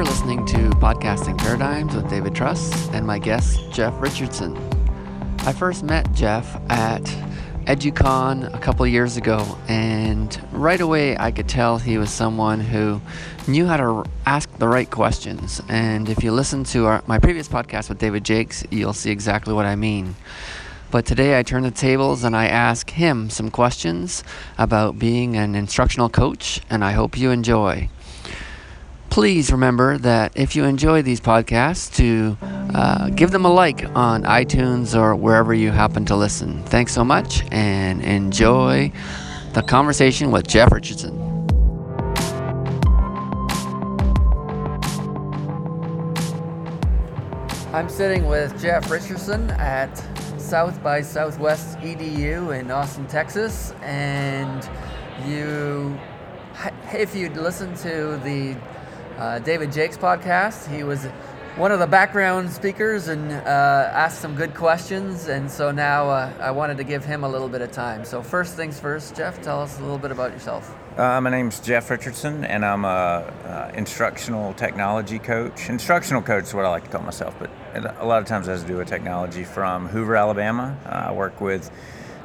You're listening to Podcasting Paradigms with David Truss and my guest, Jeff Richardson. I first met Jeff at EduCon a couple years ago, and right away I could tell he was someone who knew how to ask the right questions. And if you listen to our, my previous podcast with David Jakes, you'll see exactly what I mean. But today I turn the tables and I ask him some questions about being an instructional coach, and I hope you enjoy. Please remember that if you enjoy these podcasts, to uh, give them a like on iTunes or wherever you happen to listen. Thanks so much and enjoy the conversation with Jeff Richardson. I'm sitting with Jeff Richardson at South by Southwest EDU in Austin, Texas, and you, if you'd to the uh, David Jakes podcast. He was one of the background speakers and uh, asked some good questions, and so now uh, I wanted to give him a little bit of time. So first things first, Jeff, tell us a little bit about yourself. My name's Jeff Richardson, and I'm a, instructional technology coach. Instructional coach is what I like to call myself, but a lot of times it has to do with technology. From Hoover, Alabama, I work with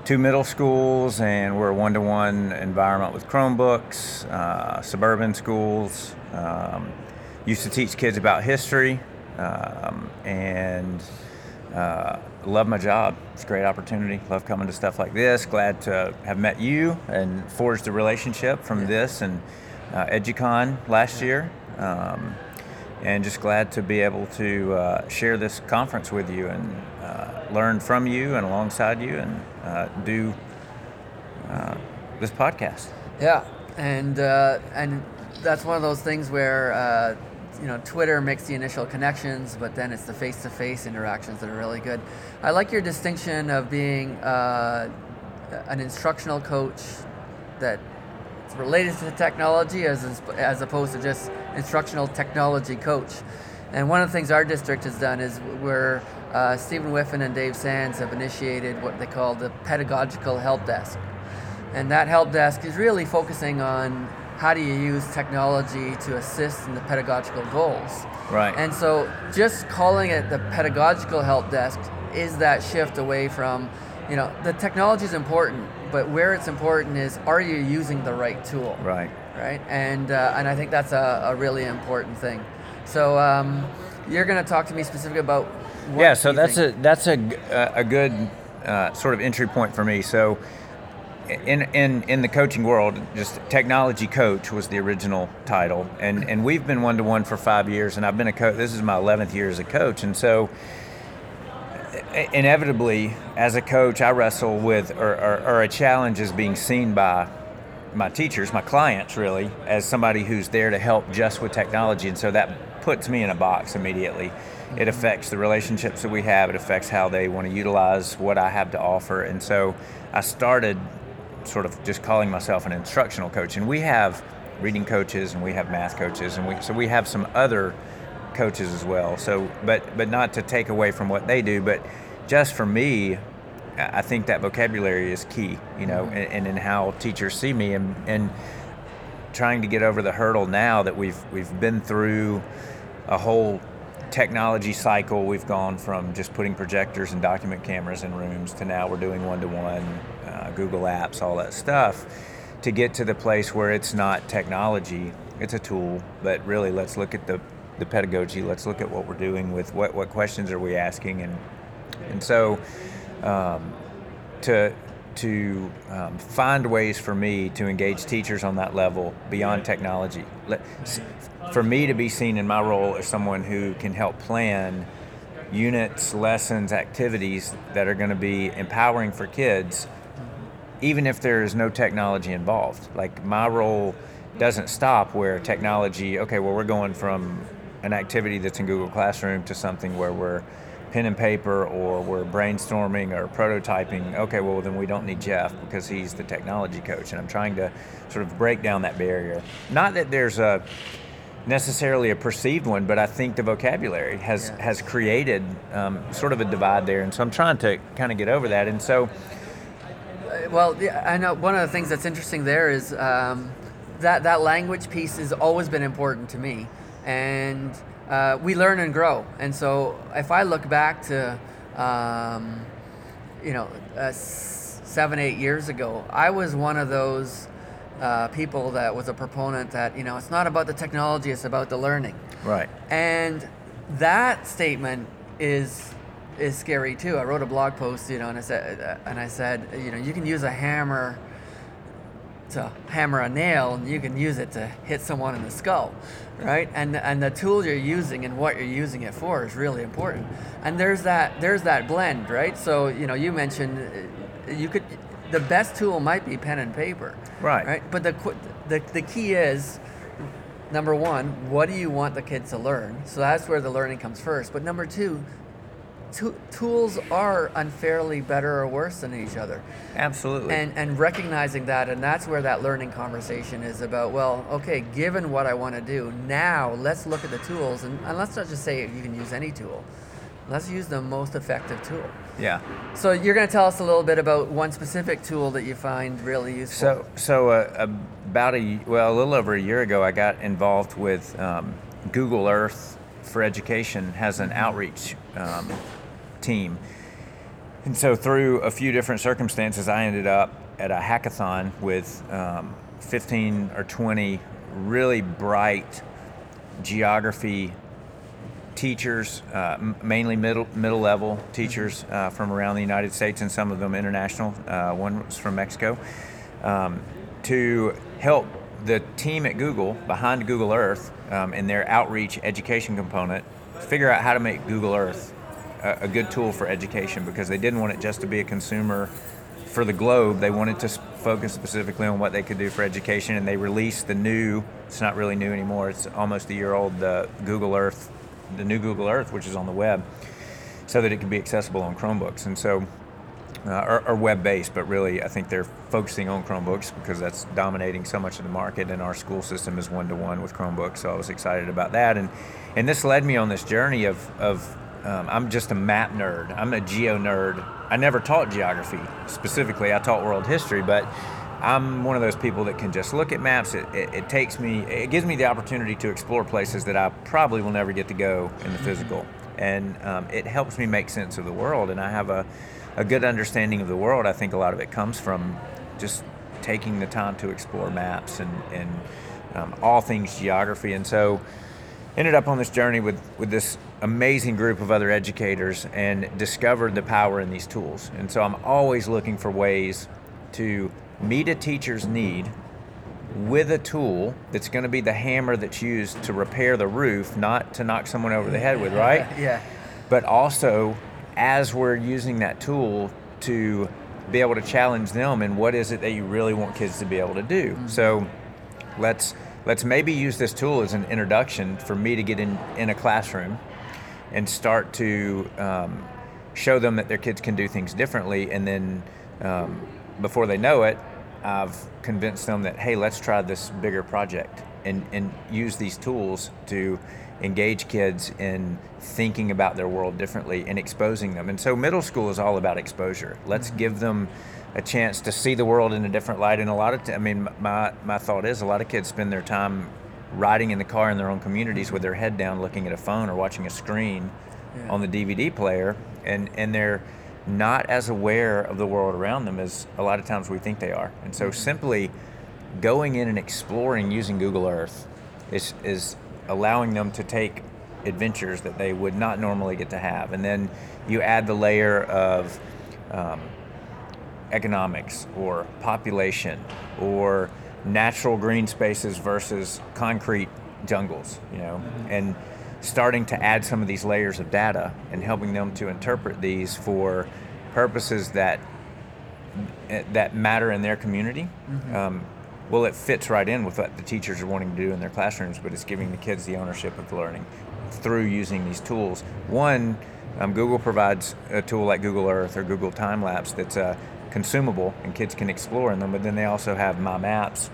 two middle schools, and we're a one-to-one environment with Chromebooks, uh, suburban schools, um, used to teach kids about history um, and uh, love my job. It's a great opportunity. Love coming to stuff like this. Glad to have met you and forged a relationship from yeah. this and uh, EduCon last year. Um, and just glad to be able to uh, share this conference with you and uh, learn from you and alongside you and uh, do uh, this podcast. Yeah, and and that's one of those things where uh, you know Twitter makes the initial connections, but then it's the face-to-face interactions that are really good. I like your distinction of being uh, an instructional coach that is related to technology as as opposed to just instructional technology coach. And one of the things our district has done is where uh, Stephen Whiffin and Dave Sands have initiated what they call the pedagogical help desk. And that help desk is really focusing on how do you use technology to assist in the pedagogical goals? Right. And so just calling it the pedagogical help desk is that shift away from, you know, the technology is important, but where it's important is are you using the right tool? Right. Right. And uh, and I think that's a, a really important thing. So um, you're going to talk to me specifically about. yeah. So that's think. a that's a a good uh, sort of entry point for me. So in, in, in the coaching world, just technology coach was the original title, and and we've been one to one for five years, and I've been a coach. This is my eleventh year as a coach, and so inevitably, as a coach, I wrestle with or, or, or a challenge is being seen by my teachers, my clients, really, as somebody who's there to help just with technology, and so that puts me in a box immediately. It mm-hmm. affects the relationships that we have. It affects how they want to utilize what I have to offer, and so I started sort of just calling myself an instructional coach. And we have reading coaches and we have math coaches, and we so we have some other coaches as well. So, but but not to take away from what they do, but just for me, I think that vocabulary is key, you know, mm-hmm. and, and in how teachers see me, and and trying to get over the hurdle now that we've we've been through a whole technology cycle. We've gone from just putting projectors and document cameras in rooms to now we're doing one to one Google Apps, all that stuff, to get to the place where it's not technology, it's a tool, but really let's look at the, the pedagogy, let's look at what we're doing with what, what questions are we asking. And, and so um, to, to um, find ways for me to engage teachers on that level beyond technology. Let, for me to be seen in my role as someone who can help plan units, lessons, activities that are going to be empowering for kids even if there is no technology involved. Like my role doesn't stop where technology, okay, well, we're going from an activity that's in Google Classroom to something where we're pen and paper or we're brainstorming or prototyping. Okay, well, then we don't need Jeff because he's the technology coach. And I'm trying to sort of break down that barrier. Not that there's a necessarily a perceived one, but I think the vocabulary has, yeah. has created um, sort of a divide there. And so I'm trying to kind of get over that. And so, well, I know one of the things that's interesting there is um, that that language piece has always been important to me, and uh, we learn and grow. And so if I look back to, um, you know, uh, seven, eight years ago, I was one of those uh, people that was a proponent that, you know, it's not about the technology, it's about the learning. Right. And that statement is is scary too. I wrote a blog post, you know, and I said, and I said, you know, you can use a hammer to hammer a nail and you can use it to hit someone in the skull right? And and the tool you're using and what you're using it for is really important. And there's that there's that blend right? So you know you mentioned uh, you could the best tool might be pen and paper right. right? But the the, the key is number one what do you want the kids to learn? So that's where the learning comes first. But number two tools are unfairly better or worse than each other. Absolutely. And and recognizing that, and that's where that learning conversation is about. Well, okay, given what I want to do now, let's look at the tools, and, and let's not just say you can use any tool. Let's use the most effective tool. Yeah. So you're going to tell us a little bit about one specific tool that you find really useful. So so uh, about a well a little over a year ago, I got involved with um, Google Earth for Education has an outreach um, team. And so, through a few different circumstances, I ended up at a hackathon with um, 15 or 20 really bright geography teachers, uh, mainly middle middle level teachers uh, from around the United States and some of them international. Uh, one was from Mexico, um, to help the team at Google behind Google Earth um, in their outreach education component figure out how to make Google Earth a, a good tool for education because they didn't want it just to be a consumer for the globe. They wanted to focus specifically on what they could do for education, and they released the new. It's not really new anymore. It's almost a year old. The Google Earth, the new Google Earth, which is on the web, so that it can be accessible on Chromebooks. And so, uh, or, or web-based, but really, I think they're focusing on Chromebooks because that's dominating so much of the market, and our school system is one-to-one with Chromebooks. So I was excited about that, and and this led me on this journey of of um, I'm just a map nerd. I'm a geo nerd. I never taught geography specifically. I taught world history, but I'm one of those people that can just look at maps. It, it, it, takes me, it gives me the opportunity to explore places that I probably will never get to go in the physical. And um, it helps me make sense of the world. And I have a, a good understanding of the world. I think a lot of it comes from just taking the time to explore maps and, and um, all things geography. And so, ended up on this journey with, with this amazing group of other educators and discovered the power in these tools. And so I'm always looking for ways to meet a teacher's need with a tool that's going to be the hammer that's used to repair the roof, not to knock someone over the head with, right? yeah. But also, as we're using that tool to be able to challenge them and what is it that you really want kids to be able to do. Mm-hmm. So let's let's maybe use this tool as an introduction for me to get in, in a classroom and start to um, show them that their kids can do things differently. And then um, before they know it, I've convinced them that, hey, let's try this bigger project and, and use these tools to engage kids in thinking about their world differently and exposing them. And so middle school is all about exposure. Let's mm-hmm. give them a chance to see the world in a different light. And a lot of, t- I mean, my, my thought is a lot of kids spend their time riding in the car in their own communities with their head down looking at a phone or watching a screen yeah. on the DVD player. And, and they're not as aware of the world around them as a lot of times we think they are. And so mm-hmm. simply going in and exploring using Google Earth is, is allowing them to take adventures that they would not normally get to have. And then you add the layer of um, economics or population or natural green spaces versus concrete jungles, you know, mm-hmm. and starting to add some of these layers of data and helping them to interpret these for purposes that that matter in their community. Mm-hmm. Um, well, it fits right in with what the teachers are wanting to do in their classrooms, but it's giving the kids the ownership of learning through using these tools. One, um, Google provides a tool like Google Earth or Google Time Lapse that's a consumable and kids can explore in them but then they also have my maps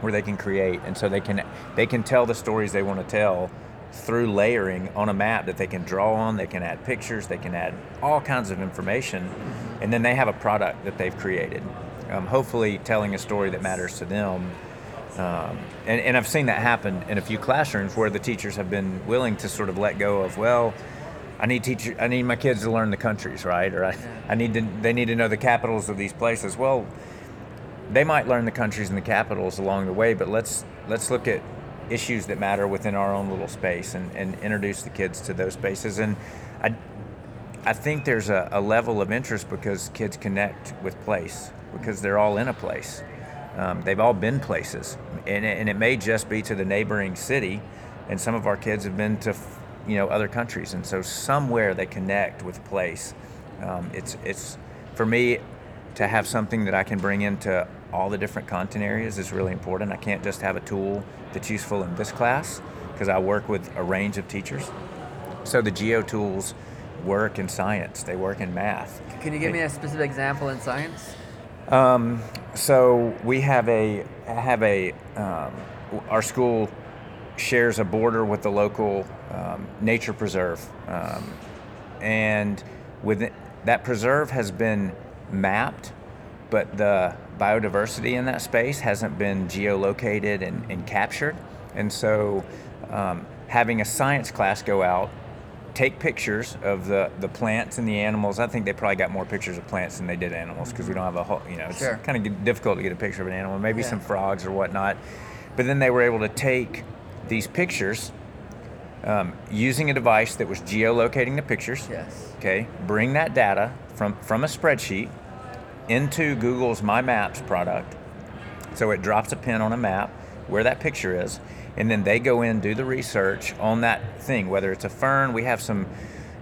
where they can create and so they can they can tell the stories they want to tell through layering on a map that they can draw on they can add pictures they can add all kinds of information and then they have a product that they've created. Um, hopefully telling a story that matters to them Um, and, and I've seen that happen in a few classrooms where the teachers have been willing to sort of let go of, well, I need teacher, I need my kids to learn the countries, right? Or I, yeah. I need to, they need to know the capitals of these places. Well, they might learn the countries and the capitals along the way, but let's let's look at issues that matter within our own little space and, and introduce the kids to those spaces. And I, I think there's a, a level of interest because kids connect with place because they're all in a place. Um, they've all been places, and and it may just be to the neighboring city, and some of our kids have been to, you know, other countries, and so somewhere they connect with place. Um, it's it's for me to have something that I can bring into all the different content areas is really important. I can't just have a tool that's useful in this class because I work with a range of teachers. So the geo tools work in science, they work in math. Can you give me a specific example in science? Um, so we have a have a um, our school shares a border with the local um, nature preserve, um, and with that preserve has been mapped, but the biodiversity in that space hasn't been geolocated and, and captured, and so um, having a science class go out take pictures of the, the plants and the animals. I think they probably got more pictures of plants than they did animals because we don't have a whole, you know, it's sure. kind of difficult to get a picture of an animal, maybe yeah. some frogs or whatnot. But then they were able to take these pictures um, using a device that was geolocating the pictures. Yes. Okay, bring that data from, from a spreadsheet into Google's My Maps product. So it drops a pin on a map where that picture is and then they go in do the research on that thing whether it's a fern we have some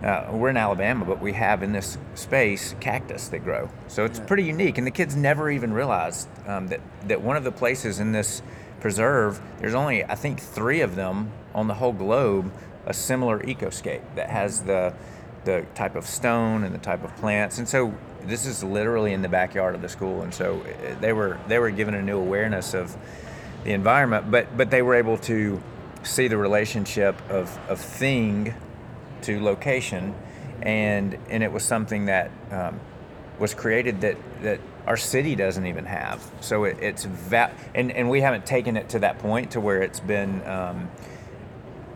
uh, we're in alabama but we have in this space cactus that grow so it's pretty unique and the kids never even realized um, that, that one of the places in this preserve there's only i think three of them on the whole globe a similar ecoscape that has the the type of stone and the type of plants. And so this is literally in the backyard of the school. And so uh, they were they were given a new awareness of the environment, but but they were able to see the relationship of, of thing to location, and and it was something that um, was created that that our city doesn't even have. So it, it's va- and and we haven't taken it to that point to where it's been. Um,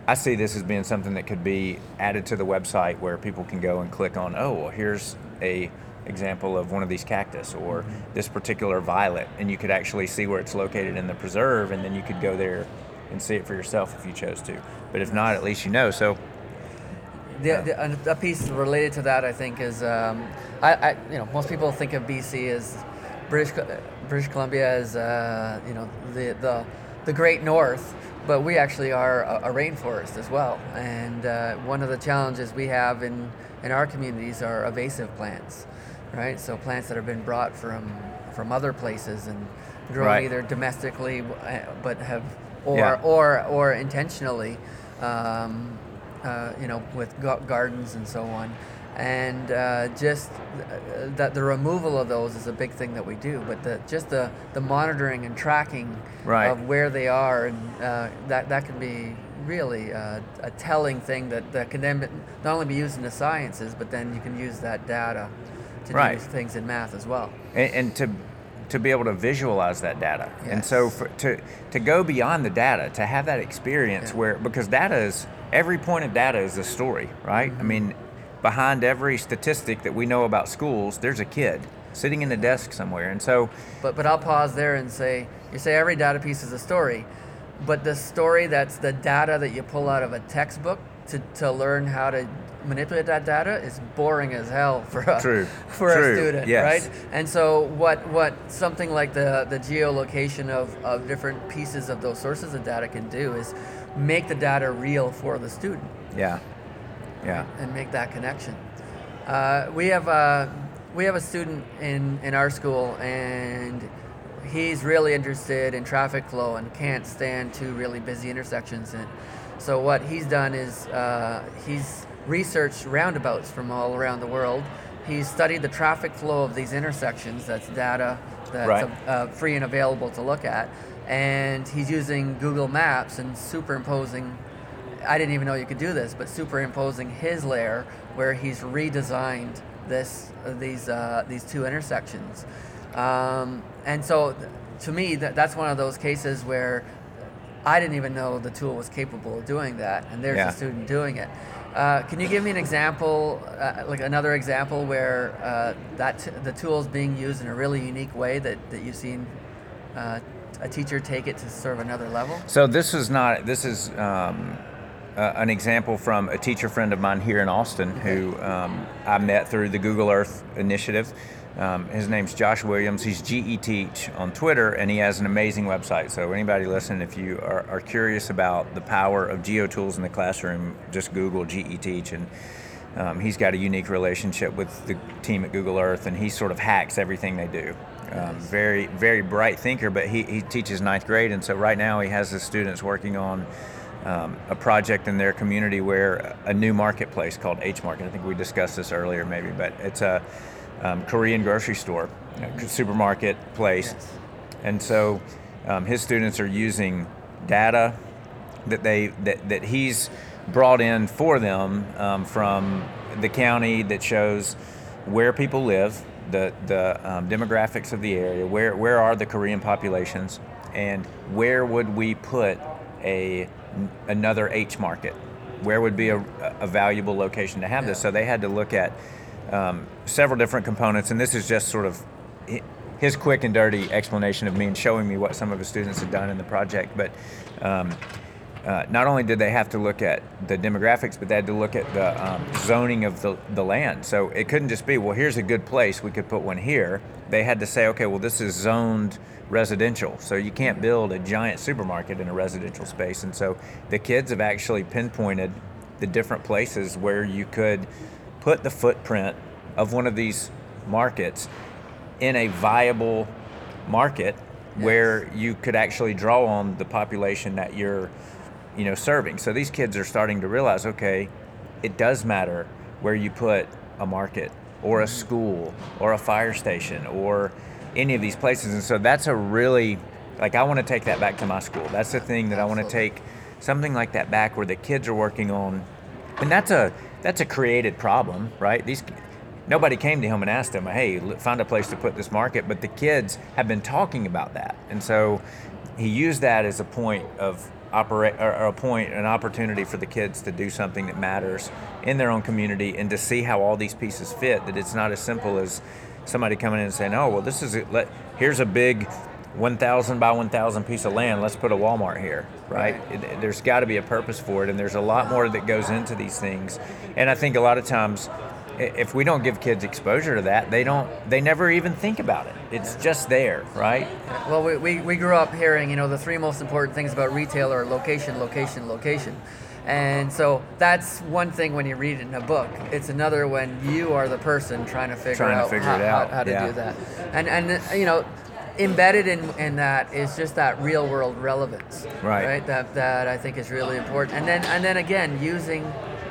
I see this as being something that could be added to the website where people can go and click on. Oh, well, here's a example of one of these cactus or mm-hmm. this particular violet, and you could actually see where it's located in the preserve, and then you could go there and see it for yourself if you chose to. But if not, at least you know. So. The, the, a piece related to that, I think, is um, I, I, you know most people think of BC as British British Columbia as uh, you know the, the the Great North, but we actually are a, a rainforest as well. And uh, one of the challenges we have in in our communities are invasive plants right? So plants that have been brought from from other places and grown right. either domestically, uh, but have or yeah. or or intentionally, um, uh, you know, with gardens and so on. And uh, just uh, that the removal of those is a big thing that we do, but the just the, the monitoring and tracking right. of where they are, and uh, that that can be really uh, a telling thing that, that can then not only be used in the sciences, but then you can use that data to right. do things in math as well. And, and, to to be able to visualize that data, yes. and so for, to to go beyond the data, to have that experience yeah. where because data is every point of data is a story, right? Mm-hmm. I mean, behind every statistic that we know about schools, there's a kid sitting in a desk somewhere, and so. But but I'll pause there and say you say every data piece is a story, but the story that's the data that you pull out of a textbook to, to learn how to manipulate that data is boring as hell for a, True. for True. a student, yes. right? And so what what something like the the geolocation of, of different pieces of those sources of data can do is make the data real for the student. Yeah. Yeah. And make that connection. Uh, we have a we have a student in in our school and he's really interested in traffic flow and can't stand two really busy intersections and so what he's done is uh, he's researched roundabouts from all around the world. He's studied the traffic flow of these intersections. That's data that's right. uh, free and available to look at. And he's using Google Maps and superimposing. I didn't even know you could do this, but superimposing his layer where he's redesigned this uh, these uh, these two intersections. Um, and so to me, that, that's one of those cases where I didn't even know the tool was capable of doing that, and there's Yeah. a student doing it. Uh, can you give me an example, uh, like another example where uh, that t- the tool is being used in a really unique way that, that you've seen uh, a teacher take it to sort of another level? So this is not. This is um, uh, an example from a teacher friend of mine here in Austin who um, I met through the Google Earth initiative. Um, his name's Josh Williams. He's GE Teach on Twitter, and he has an amazing website. So anybody listening, if you are, are curious about the power of geo tools in the classroom, just Google GE Teach, and um, he's got a unique relationship with the team at Google Earth, and he sort of hacks everything they do. Um, very, very bright thinker, but he, he teaches ninth grade, and so right now he has his students working on um, a project in their community where a new marketplace called H Market. I think we discussed this earlier, maybe, but it's a um, Korean grocery store, a supermarket place, Yes. and so um, his students are using data that they that, that he's brought in for them um, from the county that shows where people live, the the um, demographics of the area, where where are the Korean populations, and where would we put a another H market? Where would be a, a valuable location to have this? So they had to look at um, several different components, and this is just sort of his quick and dirty explanation of me and showing me what some of his students had done in the project. But um, uh, not only did they have to look at the demographics, but they had to look at the um, zoning of the, the land. So it couldn't just be, well, here's a good place, we could put one here. They had to say, okay, well, this is zoned residential. So you can't build a giant supermarket in a residential space. And so the kids have actually pinpointed the different places where you could put the footprint of one of these markets in a viable market where you could actually draw on the population that you're you know serving. So these kids are starting to realize okay it does matter where you put a market or a mm-hmm. school or a fire station or any of these places. And so that's a really like i want to take that back to my school. That's the thing that i want to take something like that back where the kids are working on. And that's a that's a created problem right? These nobody came to him and asked him hey find a place to put this market but the kids have been talking about that. And so he used that as a point of operate or or a point an opportunity for the kids to do something that matters in their own community and to see how all these pieces fit that it's not as simple as somebody coming in and saying oh well this is it let here's a big 1000 by 1000 piece of land. Let's put a walmart here right, It- it- there's got to be a purpose for it and there's a lot more that goes into these things. And i think a lot of times if we don't give kids exposure to that they don't they never even think about it it's just there right Well, we, we, we grew up hearing, you know, the three most important things about retail are location, location, location. And so that's one thing when you read it in a book. It's another when you are the person trying to figure Trying to out, figure how, it how- out, how to yeah. do that. And, and you know, embedded in, in that is just that real world relevance. Right. Right. That, that I think is really important. And then, and then again, using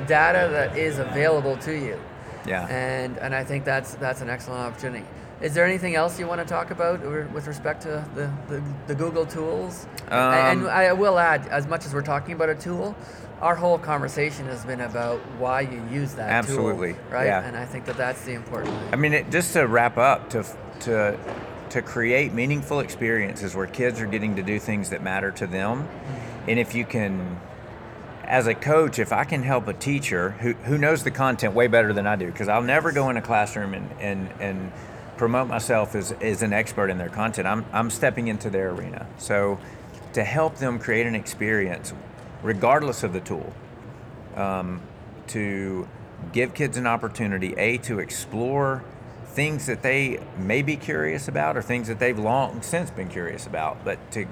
data that is available to you. Yeah And and I think that's that's an excellent opportunity. Is there anything else you want to talk about with respect to the, the, the Google tools? and Um, I will add, as much as we're talking about a tool, our whole conversation has been about why you use that tool. Absolutely, tool, right? yeah. And I think that that's the important thing. I mean, it, just to wrap up, to to to create meaningful experiences where kids are getting to do things that matter to them, and if you can, as a coach, if I can help a teacher who who knows the content way better than I do, because I'll never go in a classroom and and and promote myself as, as an expert in their content. I'm I'm stepping into their arena, so to help them create an experience, regardless of the tool um, to give kids an opportunity a to explore things that they may be curious about or things that they've long since been curious about but to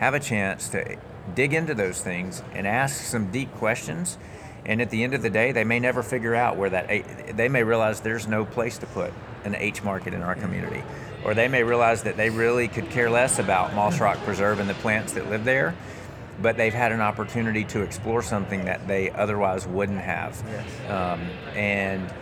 have a chance to dig into those things and ask some deep questions. And at the end of the day they may never figure out where that they may realize there's no place to put an H market in our community. Or they may realize that they really could care less about Moss Rock Preserve and the plants that live there but they've had an opportunity to explore something that they otherwise wouldn't have. Yes. um, and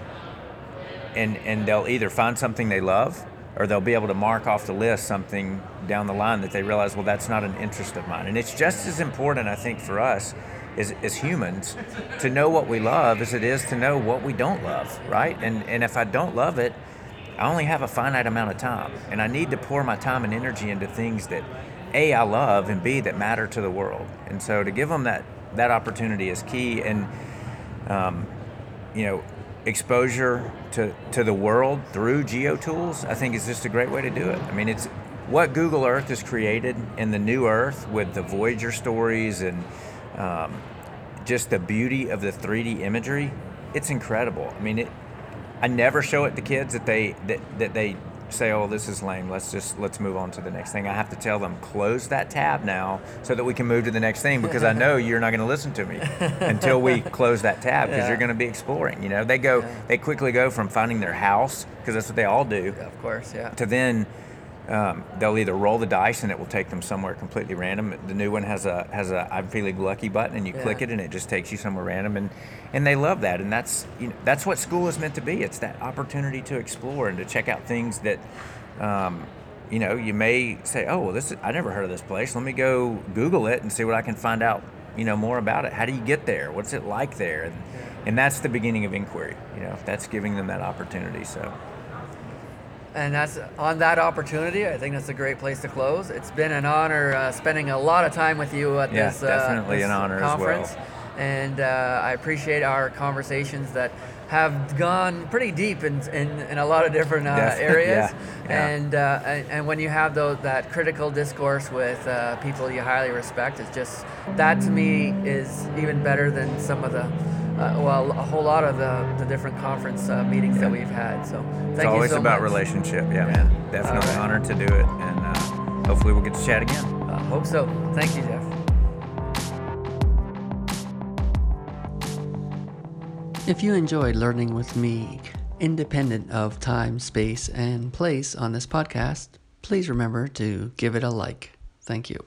and and they'll either find something they love or they'll be able to mark off the list something down the line that they realize well that's not an interest of mine and it's just as important i think for us as, as humans to know what we love as it is to know what we don't love right and and if i don't love it I only have a finite amount of time, and I need to pour my time and energy into things that a I love and b that matter to the world. And so to give them that that opportunity is key. And um, you know, exposure to to the world through geotools, I think is just a great way to do it. I mean, it's what Google Earth has created in the new Earth with the Voyager stories and um, just the beauty of the 3D imagery. It's incredible. I mean, it. I never show it to kids that they that, that they say, "Oh, this is lame. Let's just let's move on to the next thing." I have to tell them, "Close that tab now, so that we can move to the next thing." Because I know you're not going to listen to me until we close that tab, because Yeah. you're going to be exploring. You know, they go, Yeah. they quickly go from finding their house, because that's what they all do, Of course, yeah. to then um, they'll either roll the dice and it will take them somewhere completely random. The new one has a has a I'm feeling lucky button, and you click it and it just takes you somewhere random, and and they love that, and that's you know that's what school is meant to be. It's that opportunity to explore and to check out things that. Um, you know, you may say, "Oh, well, this is, I never heard of this place. Let me go Google it and see what I can find out. You know, more about it. How do you get there? What's it like there?" And, and that's the beginning of inquiry. You know, that's giving them that opportunity. So, And that's on that opportunity. I think that's a great place to close. It's been an honor uh, spending a lot of time with you at Yeah, this, uh, this an honor as well. conference. And uh, I appreciate our conversations that have gone pretty deep in, in, in a lot of different uh, areas. yeah, yeah. And, uh, and and when you have those, that critical discourse with uh, people you highly respect, it's just that to me is even better than some of the. Uh, well, a whole lot of the, the different conference uh, meetings that we've had. So thank it's you always so about much. relationship. Yeah, man. Definitely All right. honored to do it, and uh, hopefully we'll get to chat again. Uh, hope so. Thank you, Jeff. If you enjoyed learning with me, independent of time, space, and place on this podcast, please remember to give it a like. Thank you.